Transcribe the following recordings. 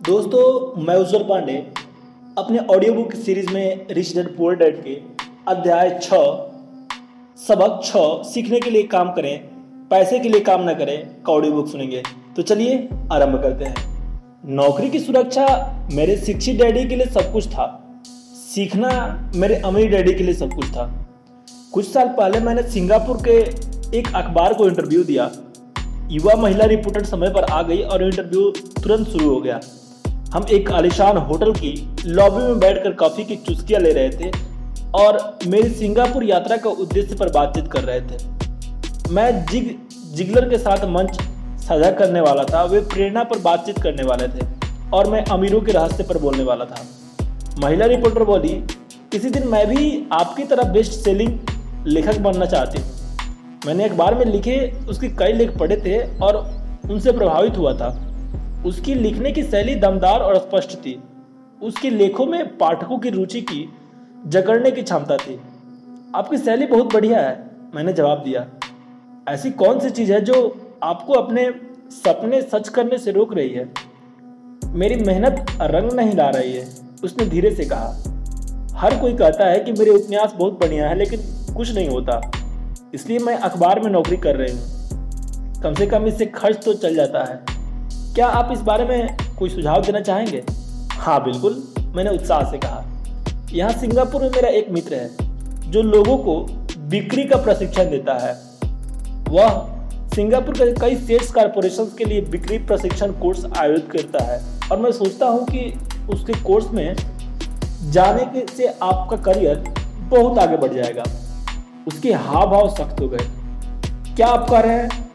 दोस्तों मैं उज्जवल पांडे अपने ऑडियो बुक सीरीज़ में रिच डैड, पुअर डैड के अध्याय छ सबक छ सीखने के लिए काम करें, पैसे के लिए काम ना करें, का ऑडियो बुक सुनेंगे। तो चलिए आरंभ करते हैं। नौकरी की सुरक्षा मेरे शिक्षित डैडी के लिए सब कुछ था। सीखना मेरे अमीर डैडी के लिए सब कुछ था। कुछ साल पहले मैंने सिंगापुर के एक अखबार को इंटरव्यू दिया। युवा महिला रिपोर्टर समय पर आ गई और इंटरव्यू तुरंत शुरू हो गया। हम एक आलिशान होटल की लॉबी में बैठकर कॉफ़ी की चुस्कियाँ ले रहे थे और मेरी सिंगापुर यात्रा का उद्देश्य पर बातचीत कर रहे थे। मैं जिग, जिगलर के साथ मंच साझा करने वाला था, वे प्रेरणा पर बातचीत करने वाले थे और मैं अमीरों के रहस्य पर बोलने वाला था। महिला रिपोर्टर बोली, किसी दिन मैं भी आपकी तरह बेस्ट सेलिंग लेखक बनना चाहती हूँ। मैंने अखबार में लिखे उसके कई लेख पढ़े थे और उनसे प्रभावित हुआ था। उसकी लिखने की शैली दमदार और स्पष्ट थी। उसके लेखों में पाठकों की रुचि की जकड़ने की क्षमता थी। आपकी शैली बहुत बढ़िया है, मैंने जवाब दिया। ऐसी कौन सी चीज़ है जो आपको अपने सपने सच करने से रोक रही है? मेरी मेहनत रंग नहीं ला रही है, उसने धीरे से कहा। हर कोई कहता है कि मेरे उपन्यास बहुत बढ़िया है, लेकिन कुछ नहीं होता। इसलिए मैं अखबार में नौकरी कर रही हूँ। कम से कम इससे खर्च तो चल जाता है। क्या आप इस बारे में कोई सुझाव देना चाहेंगे? हाँ बिल्कुल, मैंने उत्साह से कहा। यहाँ सिंगापुर में मेरा एक मित्र है, जो लोगों को बिक्री का प्रशिक्षण देता है। वह सिंगापुर के कई सेल्स कारपोरेशन के लिए बिक्री प्रशिक्षण कोर्स आयोजित करता है और मैं सोचता हूँ कि उसके कोर्स में जाने के से आपका करियर बहुत आगे बढ़ जाएगा। उसके हाव भाव सख्त हो गए। क्या आप कह रहे हैं?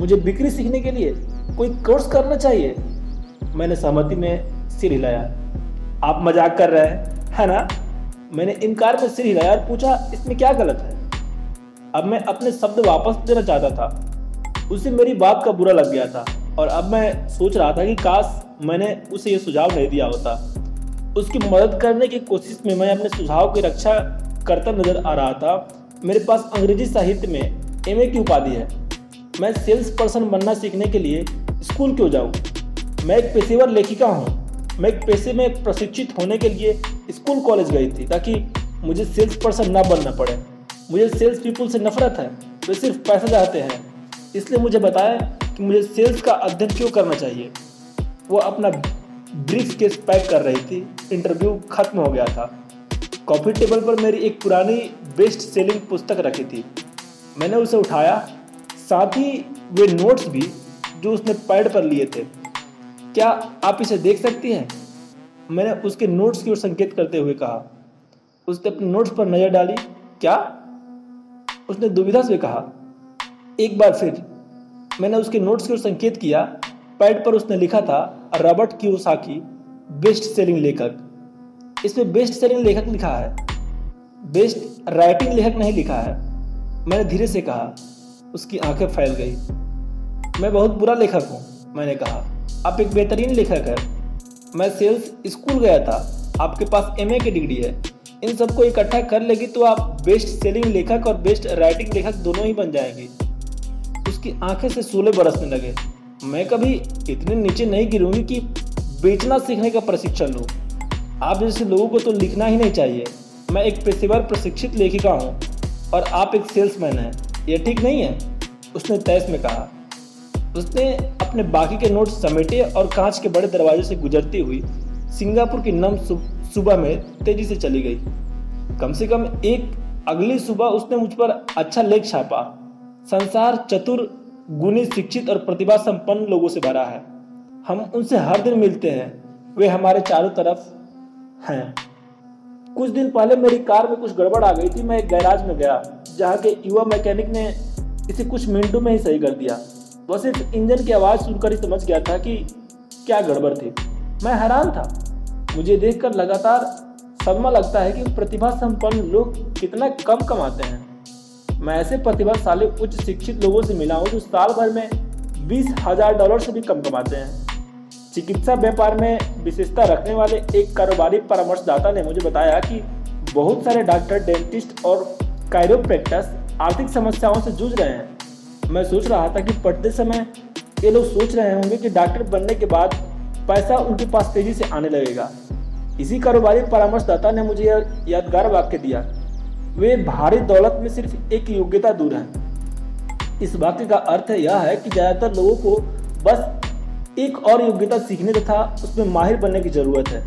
मुझे बिक्री सीखने के लिए कोई कोर्स करना चाहिए। मैंने सहमति में सिर हिलाया। आप मज़ाक कर रहे हैं, है ना? मैंने इनकार में सिर हिलाया और पूछा, इसमें क्या गलत है? अब मैं अपने शब्द वापस देना चाहता था। उसे मेरी बात का बुरा लग गया था और अब मैं सोच रहा था कि काश मैंने उसे ये सुझाव नहीं दिया होता। उसकी मदद करने की कोशिश में मैं अपने सुझाव की रक्षा करता नज़र आ रहा था। मेरे पास अंग्रेज़ी साहित्य में एमए की उपाधि है। मैं सेल्स पर्सन बनना सीखने के लिए स्कूल क्यों जाऊँ? मैं एक पेशेवर लेखिका हूँ। मैं एक पेशे में प्रशिक्षित होने के लिए स्कूल कॉलेज गई थी, ताकि मुझे सेल्स पर्सन ना बनना पड़े। मुझे सेल्स पीपल से नफरत है। वे सिर्फ़ पैसा चाहते हैं। इसलिए मुझे बताया कि मुझे सेल्स का अध्ययन क्यों करना चाहिए। वो अपना ब्रीफ केस पैक कर रही थी। इंटरव्यू खत्म हो गया था। कॉफ़ी टेबल पर मेरी एक पुरानी बेस्ट सेलिंग पुस्तक रखी थी। मैंने उसे उठाया। साथ ही वे नोट्स भी जो उसने पैड पर लिए थे। क्या आप इसे देख सकती हैं? मैंने उसके नोट्स की ओर संकेत करते हुए कहा। उसने अपने नोट्स पर नज़र डाली। क्या? उसने दुविधा से कहा। एक बार फिर, मैंने उसके नोट्स की ओर संकेत किया। पैड पर उसने लिखा था, रॉबर्ट क्यूसाकी, बेस्ट सेलिंग लेखक। इसमें बेस्ट सेलिंग लेखक लिखा है। बेस्ट राइटिंग लेखक नहीं लिखा है। मैंने धीरे से कहा। उसकी आँखें फैल गई। मैं बहुत बुरा लेखक हूँ, मैंने कहा। आप एक बेहतरीन लेखक है। मैं सेल्स स्कूल गया था। आपके पास एमए की डिग्री है। इन सबको इकट्ठा कर लेगी तो आप बेस्ट सेलिंग लेखक और बेस्ट राइटिंग लेखक दोनों ही बन जाएँगे। उसकी आँखें से सोले बरसने लगे। मैं कभी इतने नीचे नहीं गिरूँगी कि बेचना सीखने का प्रशिक्षण लूँ। आप जैसे लोगों को तो लिखना ही नहीं चाहिए। मैं एक पेशेवर प्रशिक्षित लेखिका हूँ और आप एक सेल्समैन हैं। यह ठीक नहीं है? उसने तैस में कहा। उसने अपने बाकी के नोट्स समेटे और कांच के बड़े दरवाजे से गुजरती हुई सिंगापुर की नम सुबह में तेज़ी से चली गई। कम से कम एक अगली सुबह उसने मुझ पर अच्छा लेख छापा। संसार चतुर, गुणी, शिक्षित और प्रतिभा संपन्न लोगों से भरा है। हम उनसे हर दिन मिलते हैं। वे हमारे चारों तरफ़ हैं। कुछ दिन पहले मेरी कार में कुछ गड़बड़ आ गई थी। मैं एक गैराज में गया, जहाँ के युवा मैकेनिक ने इसे कुछ मिनटों में ही सही कर दिया। वह सिर्फ़ इंजन की आवाज़ सुनकर ही समझ गया था कि क्या गड़बड़ थी। मैं हैरान था। मुझे देखकर लगातार सदमा लगता है कि प्रतिभा संपन्न लोग कितना कम कमाते हैं। मैं ऐसे प्रतिभाशाली उच्च शिक्षित लोगों से मिला हूँ जो साल भर में बीस हज़ार डॉलर से भी कम कमाते हैं। चिकित्सा व्यापार में विशेषता रखने वाले एक कारोबारी परामर्शदाता ने मुझे बताया कि बहुत सारे डॉक्टर, डेंटिस्ट और कायरोप्रैक्टस आर्थिक समस्याओं से जूझ रहे हैं। मैं सोच रहा था कि पढ़ते समय ये लोग सोच रहे होंगे कि डॉक्टर बनने के बाद पैसा उनके पास तेज़ी से आने लगेगा। इसी कारोबारी परामर्शदाता ने मुझे यादगार वाक्य दिया। वे भारी दौलत में सिर्फ़ एक योग्यता दूर है। इस वाक्य का अर्थ यह है कि ज़्यादातर लोगों को बस एक और योग्यता सीखने तथा उसमें माहिर बनने की ज़रूरत है,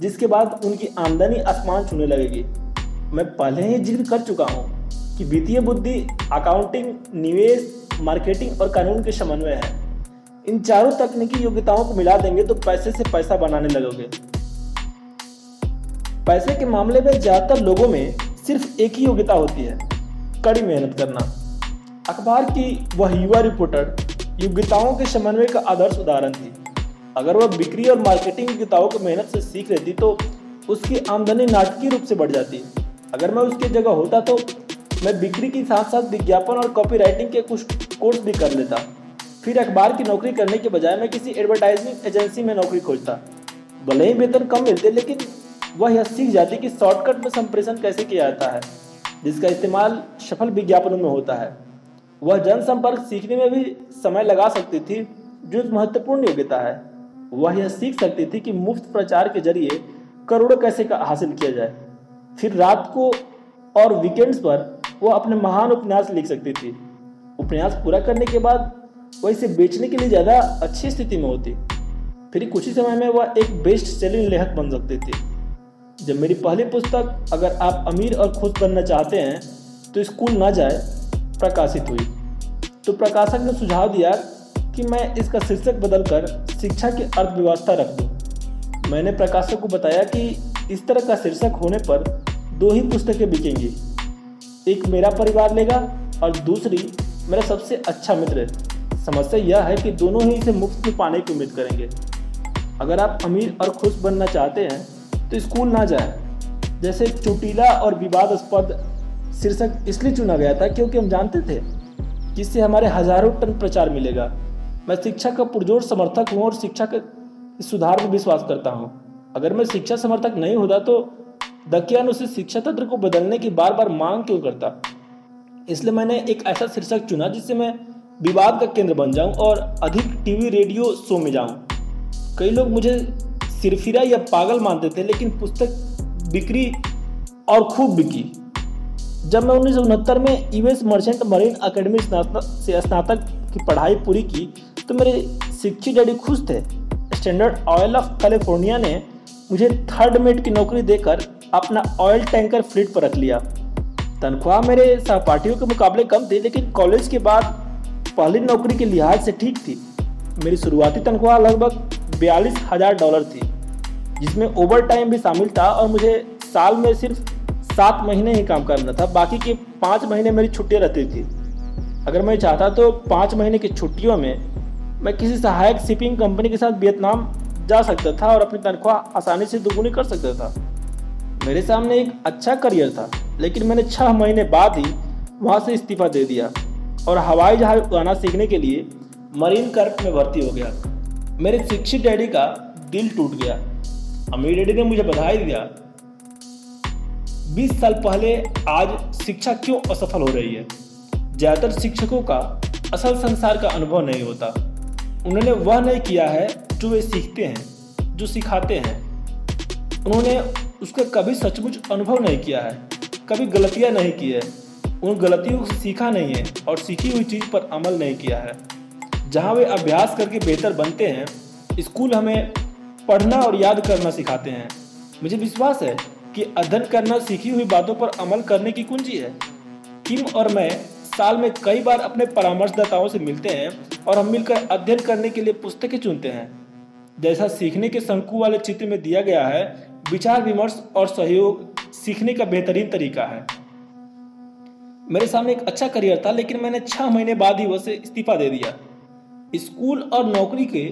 जिसके बाद उनकी आमदनी आसमान छूने लगेगी। मैं पहले ही ज़िक्र कर चुका हूँ कि वित्तीय बुद्धि अकाउंटिंग निवेश मार्केटिंग और कानून के समन्वय है। इन चारों तकनीकी योग्यताओं को मिला देंगे तो पैसे से पैसा बनाने लगोगे। पैसे के मामले में ज़्यादातर लोगों में सिर्फ़ एक ही योग्यता होती है, कड़ी मेहनत करना। अखबार की वह युवा रिपोर्टर, योग्यताओं के समन्वय का आदर्श उदाहरण थी। अगर वह बिक्री और मार्केटिंग योग्यताओं को मेहनत से सीख लेती तो उसकी आमदनी नाटकीय रूप से बढ़ जाती। अगर मैं उसकी जगह होता तो मैं बिक्री के साथ साथ विज्ञापन और कॉपी राइटिंग के कुछ कोर्स भी कर लेता। फिर अखबार की नौकरी करने के बजाय मैं किसी एडवर्टाइजिंग एजेंसी में नौकरी खोजता। भले ही वेतन कम मिलते, लेकिन वह यह सीख जाती कि शॉर्टकट में संप्रेषण कैसे किया जाता है, जिसका इस्तेमाल सफल विज्ञापनों में होता है। वह जनसंपर्क सीखने में भी समय लगा सकती थी, जो एक महत्वपूर्ण योग्यता है। वह यह सीख सकती थी कि मुफ़्त प्रचार के ज़रिए करोड़ों कैसे का हासिल किया जाए। फिर रात को और वीकेंड्स पर वह अपने महान उपन्यास लिख सकती थी। उपन्यास पूरा करने के बाद वह इसे बेचने के लिए ज़्यादा अच्छी स्थिति में होती। फिर कुछ ही समय में वह एक बेस्ट सेलिंग लेखक बन सकती थी। जब मेरी पहली पुस्तक अगर आप अमीर और खुश बनना चाहते हैं तो स्कूल ना जाए, प्रकाशित हुई। तो प्रकाशक ने सुझाव दिया कि मैं इसका शीर्षक बदलकर शिक्षा की अर्थव्यवस्था रख दूँ। मैंने प्रकाशक को बताया कि इस तरह का शीर्षक होने पर दो ही पुस्तकें बिकेंगी। एक मेरा परिवार लेगा और दूसरी मेरा सबसे अच्छा मित्र समस्या यह है कि दोनों ही इसे मुफ़्त में पाने की उम्मीद करेंगे। अगर आप अमीर और खुश बनना चाहते हैं तो स्कूल ना जाए। जैसे चुटीला और विवादास्पद शीर्षक इसलिए चुना गया था क्योंकि हम जानते थे कि इससे हमारे हज़ारों टन प्रचार मिलेगा। मैं शिक्षा का पुरजोर समर्थक हूँ और शिक्षा के सुधार में विश्वास करता हूँ। अगर मैं शिक्षा समर्थक नहीं होता तो दकियानुसार शिक्षा तंत्र को बदलने की बार बार मांग क्यों करता? इसलिए मैंने एक ऐसा शीर्षक चुना जिससे मैं विवाद का केंद्र बन जाऊँ और अधिक टीवी, रेडियो शो में जाऊँ। कई लोग मुझे सिरफिरा या पागल मानते थे, लेकिन पुस्तक बिक्री और खूब बिकी। जब मैं उन्नीस सौ उनहत्तर में यूएस मर्चेंट मरीन अकेडमी से स्नातक की पढ़ाई पूरी की तो मेरे शिक्षी डैडी खुश थे। स्टैंडर्ड ऑयल ऑफ़ कैलिफ़ोर्निया ने मुझे थर्ड मेट की नौकरी देकर अपना ऑयल टैंकर फ्लीट पर रख लिया। तनख्वाह मेरे सहपाठियों के मुकाबले कम थी, लेकिन कॉलेज के बाद पहली नौकरी के लिहाज से ठीक थी। मेरी शुरुआती तनख्वाह लगभग बयालीस हज़ार डॉलर थी, जिसमें ओवर टाइम भी शामिल था और मुझे साल में सिर्फ़ सात महीने ही काम करना था, बाकी के पाँच महीने मेरी छुट्टियाँ रहती थी। अगर मैं चाहता तो पाँच महीने की छुट्टियों में मैं किसी सहायक शिपिंग कंपनी के साथ वियतनाम जा सकता था और अपनी तनख्वाह आसानी से दोगुनी कर सकता था। मेरे सामने एक अच्छा करियर था, लेकिन मैंने छह महीने बाद ही वहाँ से इस्तीफा दे दिया और हवाई जहाज़ उड़ाना सीखने के लिए मरीन कर्प में भर्ती हो गया। मेरे शिक्षित डैडी का दिल टूट गया। अमीर डैडी ने मुझे बधाई दिया। 20 साल पहले आज शिक्षा क्यों असफल हो रही है? ज़्यादातर शिक्षकों का असल संसार का अनुभव नहीं होता। उन्होंने वह नहीं किया है जो वे सीखते हैं, जो सिखाते हैं। उन्होंने उसका कभी सचमुच अनुभव नहीं किया है, कभी गलतियाँ नहीं की है। उन गलतियों से सीखा नहीं है और सीखी हुई चीज़ पर अमल नहीं किया है। जहाँ वे अभ्यास करके बेहतर बनते हैं, स्कूल हमें पढ़ना और याद करना सिखाते हैं। मुझे विश्वास है कि अध्ययन करना, सीखी हुई बातों पर अमल करने की कुंजी है। किम और मैं साल में कई बार अपने परामर्शदाताओं से मिलते हैं और हम मिलकर अध्ययन करने के लिए पुस्तकें चुनते हैं। जैसा सीखने के शंकु वाले चित्र में दिया गया है विचार, विमर्श और सहयोग सीखने का बेहतरीन तरीका है। मेरे सामने एक अच्छा करियर था, लेकिन मैंने छह महीने बाद ही वसे इस्तीफा दे दिया। स्कूल और नौकरी के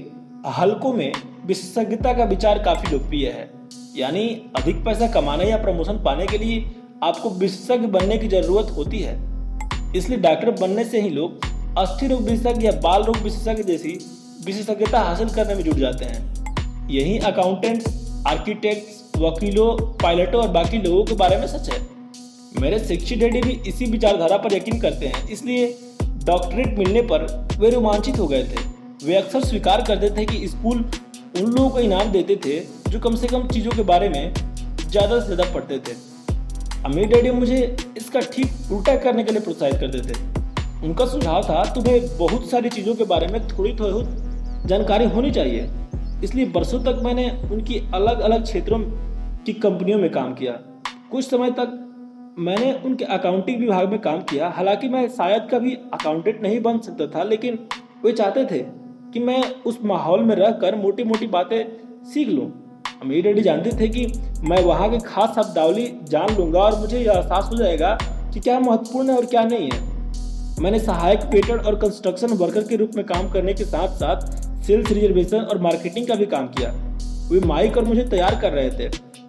हलकों में विशेषज्ञता का विचार काफ़ी लोकप्रिय है। यानी अधिक पैसा कमाने या प्रमोशन पाने के लिए आपको विशेषज्ञ बनने की ज़रूरत होती है। इसलिए डॉक्टर बनने से ही लोग अस्थि रोग विशेषज्ञ या बाल रोग विशेषज्ञ जैसी विशेषज्ञता हासिल करने में जुट जाते हैं। यही अकाउंटेंट्स, आर्किटेक्ट्स वकीलों, पायलटों और बाकी लोगों के बारे में सच है। मेरे शिक्षित डैडी भी इसी विचारधारा पर यकीन करते हैं, इसलिए डॉक्टरेट मिलने पर वे रोमांचित हो गए थे। वे अक्सर स्वीकार करते थे कि स्कूल उन लोगों को इनाम देते थे जो कम से कम चीज़ों के बारे में ज़्यादा से ज़्यादा पढ़ते थे। अमीर डैडी मुझे इसका ठीक उल्टा करने के लिए प्रोत्साहित करते थे। उनका सुझाव था, तुम्हें बहुत सारी चीज़ों के बारे में थोड़ी थोड़ी जानकारी होनी चाहिए। इसलिए बरसों तक मैंने उनकी अलग अलग क्षेत्रों की कंपनियों में काम किया। कुछ समय तक मैंने उनके अकाउंटिंग विभाग में काम किया। हालाँकि मैं शायद कभी अकाउंटेंट नहीं बन सकता था, लेकिन वे चाहते थे कि मैं उस माहौल में रहकर मोटी मोटी बातें सीख लूँ। अमीर रेड्डी जानते थे कि मैं वहाँ के खास शब्दावली जान लूँगा और मुझे यह एहसास हो जाएगा कि क्या महत्वपूर्ण है और क्या नहीं है। मैंने सहायक पेटर और कंस्ट्रक्शन वर्कर के रूप में काम करने के साथ साथ सेल्स रिजर्वेशन और मार्केटिंग का भी काम किया। वे माइक और मुझे तैयार कर रहे थे।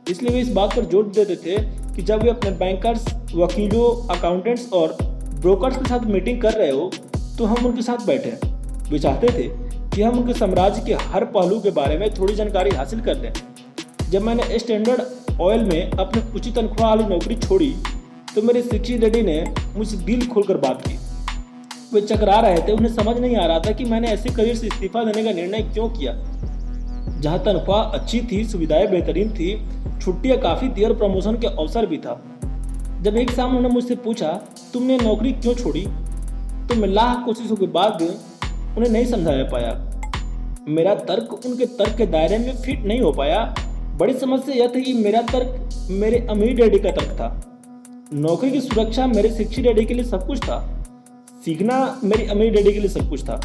इसलिए वे इस बात पर ज़ोर देते थे कि जब वे अपने बैंकर्स वकीलों अकाउंटेंट्स और ब्रोकर्स के साथ मीटिंग कर रहे हो तो हम उनके साथ बैठे वे चाहते थे कि हम उनके साम्राज्य के हर पहलू के बारे में थोड़ी जानकारी हासिल कर लें। जब मैंने स्टैंडर्ड ऑयल में अपनी उचित तनख्वाह वाली नौकरी छोड़ी तो मेरे शिक्षित रेड्डी ने मुझसे दिल खोलकर बात की। वे चकरा रहे थे, उन्हें समझ नहीं आ रहा था कि मैंने ऐसे करियर से इस्तीफा देने का निर्णय क्यों किया। जहाँ तनख्वाह अच्छी थी, सुविधाएँ बेहतरीन थी, छुट्टियाँ काफ़ी थी और प्रमोशन के अवसर भी था। जब एक शाम उन्होंने मुझसे पूछा, तुमने नौकरी क्यों छोड़ी? तो मैं लाख कोशिशों के बाद उन्हें नहीं समझा पाया। मेरा तर्क उनके तर्क के दायरे में फिट नहीं हो पाया। बड़ी समस्या यह थी कि मेरा तर्क मेरे अमीर डैडी का तर्क था। नौकरी की सुरक्षा मेरे शिक्षित डैडी के लिए सब कुछ था। सीखना मेरी अमीर डैडी के लिए सब कुछ था।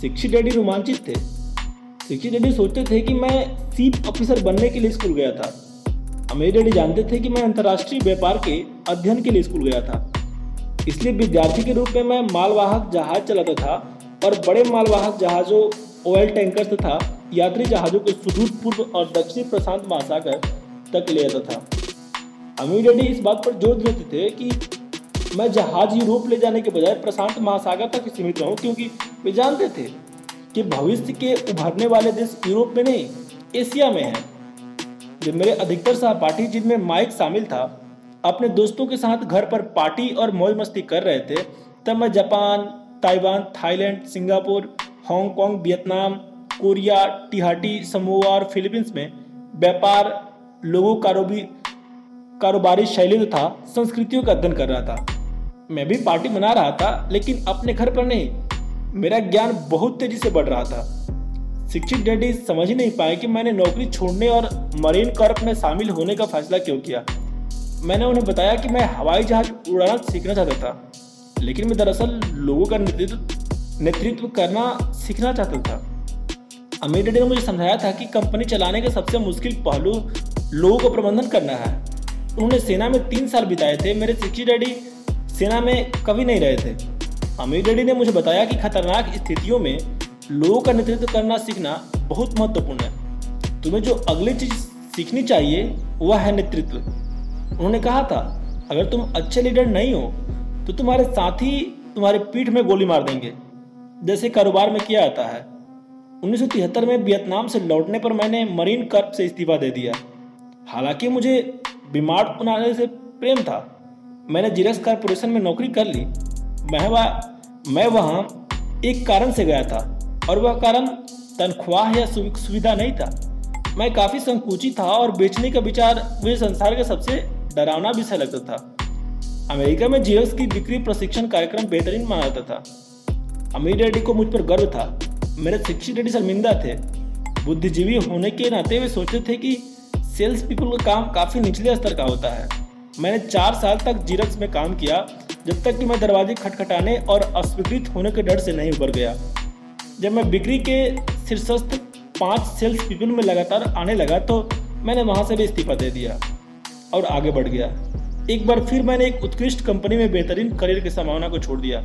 शिक्षित डैडी रोमांचित थे। शिक्षित डैडी सोचते थे कि मैं चीफ ऑफिसर बनने के लिए स्कूल गया था अमीर डैडी जानते थे कि मैं अंतर्राष्ट्रीय व्यापार के अध्ययन के लिए स्कूल गया था। इसलिए विद्यार्थी के रूप में मैं मालवाहक जहाज़ चलाता था और बड़े मालवाहक जहाजों ऑयल टैंकर तथा यात्री जहाजों को सुदूर पूर्व और दक्षिण प्रशांत महासागर तक ले जाता था। अमीर डैडी इस बात पर ज़ोर देते थे कि मैं जहाज़ यूरोप ले जाने के बजाय प्रशांत महासागर तक सीमित रहूँ, क्योंकि वे जानते थे कि भविष्य के उभरने वाले देश यूरोप में नहीं, एशिया में हैं। जब मेरे अधिकतर सहपाठी जिनमें माइक शामिल था, अपने दोस्तों के साथ घर पर पार्टी और मौज मस्ती कर रहे थे, तब मैं Japan, Taiwan, Thailand, Singapore, Hong Kong, Vietnam, Korea, Tahiti, Samoa और फिलीपींस में व्यापार, लोगों कारोबी कारोबारी शैली तथा संस्कृतियों का अध्ययन कर रहा था। मैं भी पार्टी मना रहा था, लेकिन अपने घर पर नहीं मेरा ज्ञान बहुत तेज़ी से बढ़ रहा था। शिक्षित डैडी समझ ही नहीं पाए कि मैंने नौकरी छोड़ने और मरीन कॉर्प में शामिल होने का फैसला क्यों किया। मैंने उन्हें बताया कि मैं हवाई जहाज़ उड़ाना सीखना चाहता था, लेकिन मैं दरअसल लोगों का नेतृत्व नेतृत्व करना सीखना चाहता था। अमीर डैडी ने मुझे समझाया था कि कंपनी चलाने का सबसे मुश्किल पहलू लोगों को प्रबंधन करना है। उन्होंने सेना में तीन साल बिताए थे, मेरे शिक्षी डैडी सेना में कभी नहीं रहे थे। अमीर डैडी ने मुझे बताया कि खतरनाक स्थितियों में लोगों का नेतृत्व करना सीखना बहुत महत्वपूर्ण है। तुम्हें जो अगली चीज़ सीखनी चाहिए, वह है नेतृत्व। उन्होंने कहा था, अगर तुम अच्छे लीडर नहीं हो तो तुम्हारे साथी तुम्हारे पीठ में गोली मार देंगे। जैसे कारोबार में किया जाता है। 1973 में वियतनाम से लौटने पर मैंने मरीन कर्प से इस्तीफा दे दिया। हालाँकि मुझे बीमार बनाने से प्रेम था। मैंने जीरस कारपोरेशन में नौकरी कर ली मैं वह, मैं वहाँ एक कारण से गया था और वह कारण तनख्वाह या सुविधा नहीं था। मैं काफ़ी संकुचित था और बेचने का विचार मुझे संसार का सबसे डरावना विषय लगता था। अमेरिका में जीरस की बिक्री प्रशिक्षण कार्यक्रम बेहतरीन माना जाता था। अमीर डैडी को मुझ पर गर्व था। मेरे शिक्षित डैडी शर्मिंदा थे। बुद्धिजीवी होने के नाते वे सोचते थे कि सेल्स पीपल का काम काफ़ी निचले स्तर का होता है। मैंने चार साल तक जीरक्स में काम किया जब तक कि मैं दरवाजे खटखटाने और अस्वीकृत होने के डर से नहीं उबर गया। जब मैं बिक्री के शीर्षस्थ पाँच सेल्स पीपल में लगातार आने लगा तो मैंने वहाँ से भी इस्तीफा दे दिया और आगे बढ़ गया। एक बार फिर मैंने एक उत्कृष्ट कंपनी में बेहतरीन करियर की संभावना को छोड़ दिया।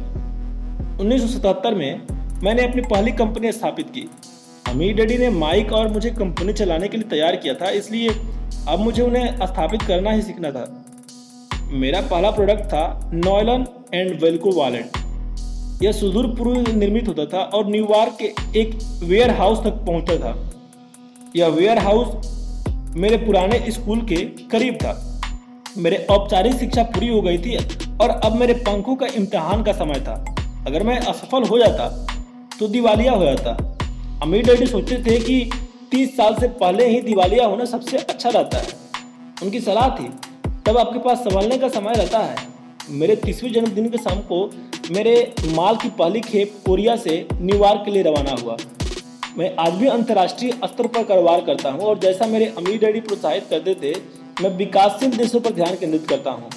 1977 में मैंने अपनी पहली कंपनी स्थापित की। अमीर डैडी ने माइक और मुझे कंपनी चलाने के लिए तैयार किया था, इसलिए अब मुझे उन्हें स्थापित करना ही सीखना था। मेरा पहला प्रोडक्ट था नॉयलन एंड वेलको वॉलेट यह सुदूर पूर्व निर्मित होता था और न्यूयॉर्क के एक वेयर हाउस तक पहुँचता था। यह वेयर हाउस मेरे पुराने स्कूल के करीब था। मेरे औपचारिक शिक्षा पूरी हो गई थी और अब मेरे पंखों का इम्तिहान का समय था। अगर मैं असफल हो जाता तो दिवालिया हो जाता। अमीर डैडी सोचते थे कि तीस साल से पहले ही दिवालिया होना सबसे अच्छा रहता है। उनकी सलाह थी तब आपके पास संभालने का समय रहता है। मेरे तीसवें जन्मदिन के शाम को मेरे माल की पहली खेप कोरिया से न्यूयॉर्क के लिए रवाना हुआ। मैं आज भी अंतर्राष्ट्रीय स्तर पर कारोबार करता हूँ और जैसा मेरे अमीर डैडी प्रोत्साहित करते थे, मैं विकासशील देशों पर ध्यान केंद्रित करता हूँ।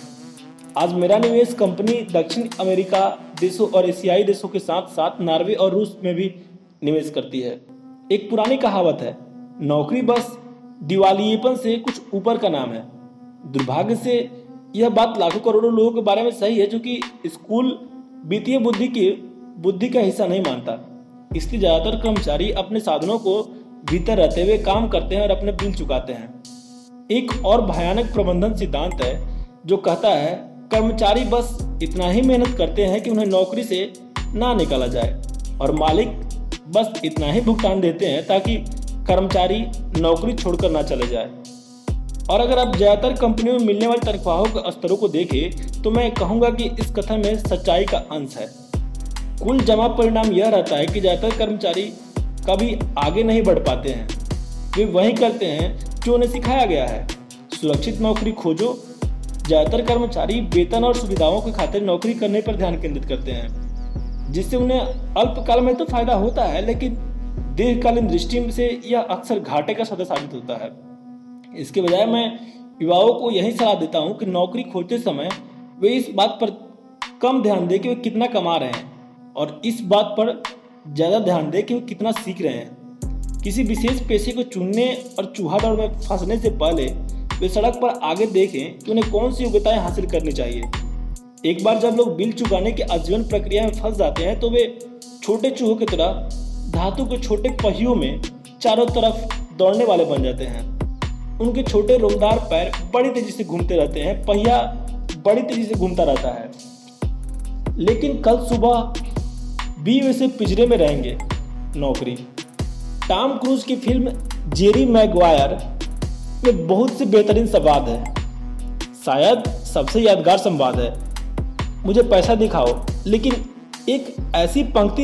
आज मेरा निवेश कंपनी दक्षिण अमेरिका देशों और एशियाई देशों के साथ साथ नॉर्वे और रूस में भी निवेश करती है। एक पुरानी कहावत है, नौकरी बस दिवालियेपन से कुछ ऊपर का नाम है। दुर्भाग्य से यह बात लाखों करोड़ों लोगों के बारे में सही है, जो कि स्कूल वित्तीय बुद्धि की, बुद्धि का हिस्सा नहीं मानता। इसलिए ज़्यादातर कर्मचारी अपने साधनों को भीतर रहते हुए काम करते हैं और अपने बिल चुकाते हैं। एक और भयानक प्रबंधन सिद्धांत है, जो कहता है, कर्मचारी बस इतना ही मेहनत करते हैं कि उन्हें नौकरी से ना निकाला जाए, और मालिक बस इतना ही भुगतान देते हैं ताकि कर्मचारी नौकरी छोड़कर ना चले जाए। और अगर आप ज़्यादातर कंपनियों में मिलने वाली तनख्वाहों के स्तरों को देखें तो मैं कहूँगा कि इस कथन में सच्चाई का अंश है। कुल जमा परिणाम यह रहता है कि ज़्यादातर कर्मचारी कभी आगे नहीं बढ़ पाते हैं। वे वही करते हैं जो उन्हें सिखाया गया है। सुरक्षित नौकरी खोजो। ज़्यादातर कर्मचारी वेतन और सुविधाओं के खातिर नौकरी करने पर ध्यान केंद्रित करते हैं, जिससे उन्हें अल्पकाल में तो फ़ायदा होता है, लेकिन दीर्घकालीन दृष्टि से यह अक्सर घाटे का सदस्य साबित होता है। इसके बजाय मैं युवाओं को यही सलाह देता हूँ कि नौकरी खोजते समय वे इस बात पर कम ध्यान दें कि वे कितना कमा रहे हैं और इस बात पर ज़्यादा ध्यान दें कि वे कितना सीख रहे हैं। किसी विशेष पेशे को चुनने और चूहा दौड़ में फंसने से पहले वे सड़क पर आगे देखें कि उन्हें कौन सी योग्यताएँ हासिल करनी चाहिए। एक बार जब लोग बिल चुकाने की आजीवन प्रक्रिया में फंस जाते हैं तो वे छोटे चूहों की तरह, धातु के छोटे पहियों में चारों तरफ़ दौड़ने वाले बन जाते हैं। उनके छोटे रोमदार पैर बड़ी तेज़ी से घूमते रहते हैं, पहिया बड़ी तेज़ी से घूमता रहता है। लेकिन कल सुबह बी वैसे पिंजरे में रहेंगे। नौकरी। टॉम क्रूज की फ़िल्म जेरी मैगवायर में बहुत से बेहतरीन संवाद है। शायद सबसे यादगार संवाद है। मुझे पैसा दिखाओ, लेकिन एक ऐसी पंक्ति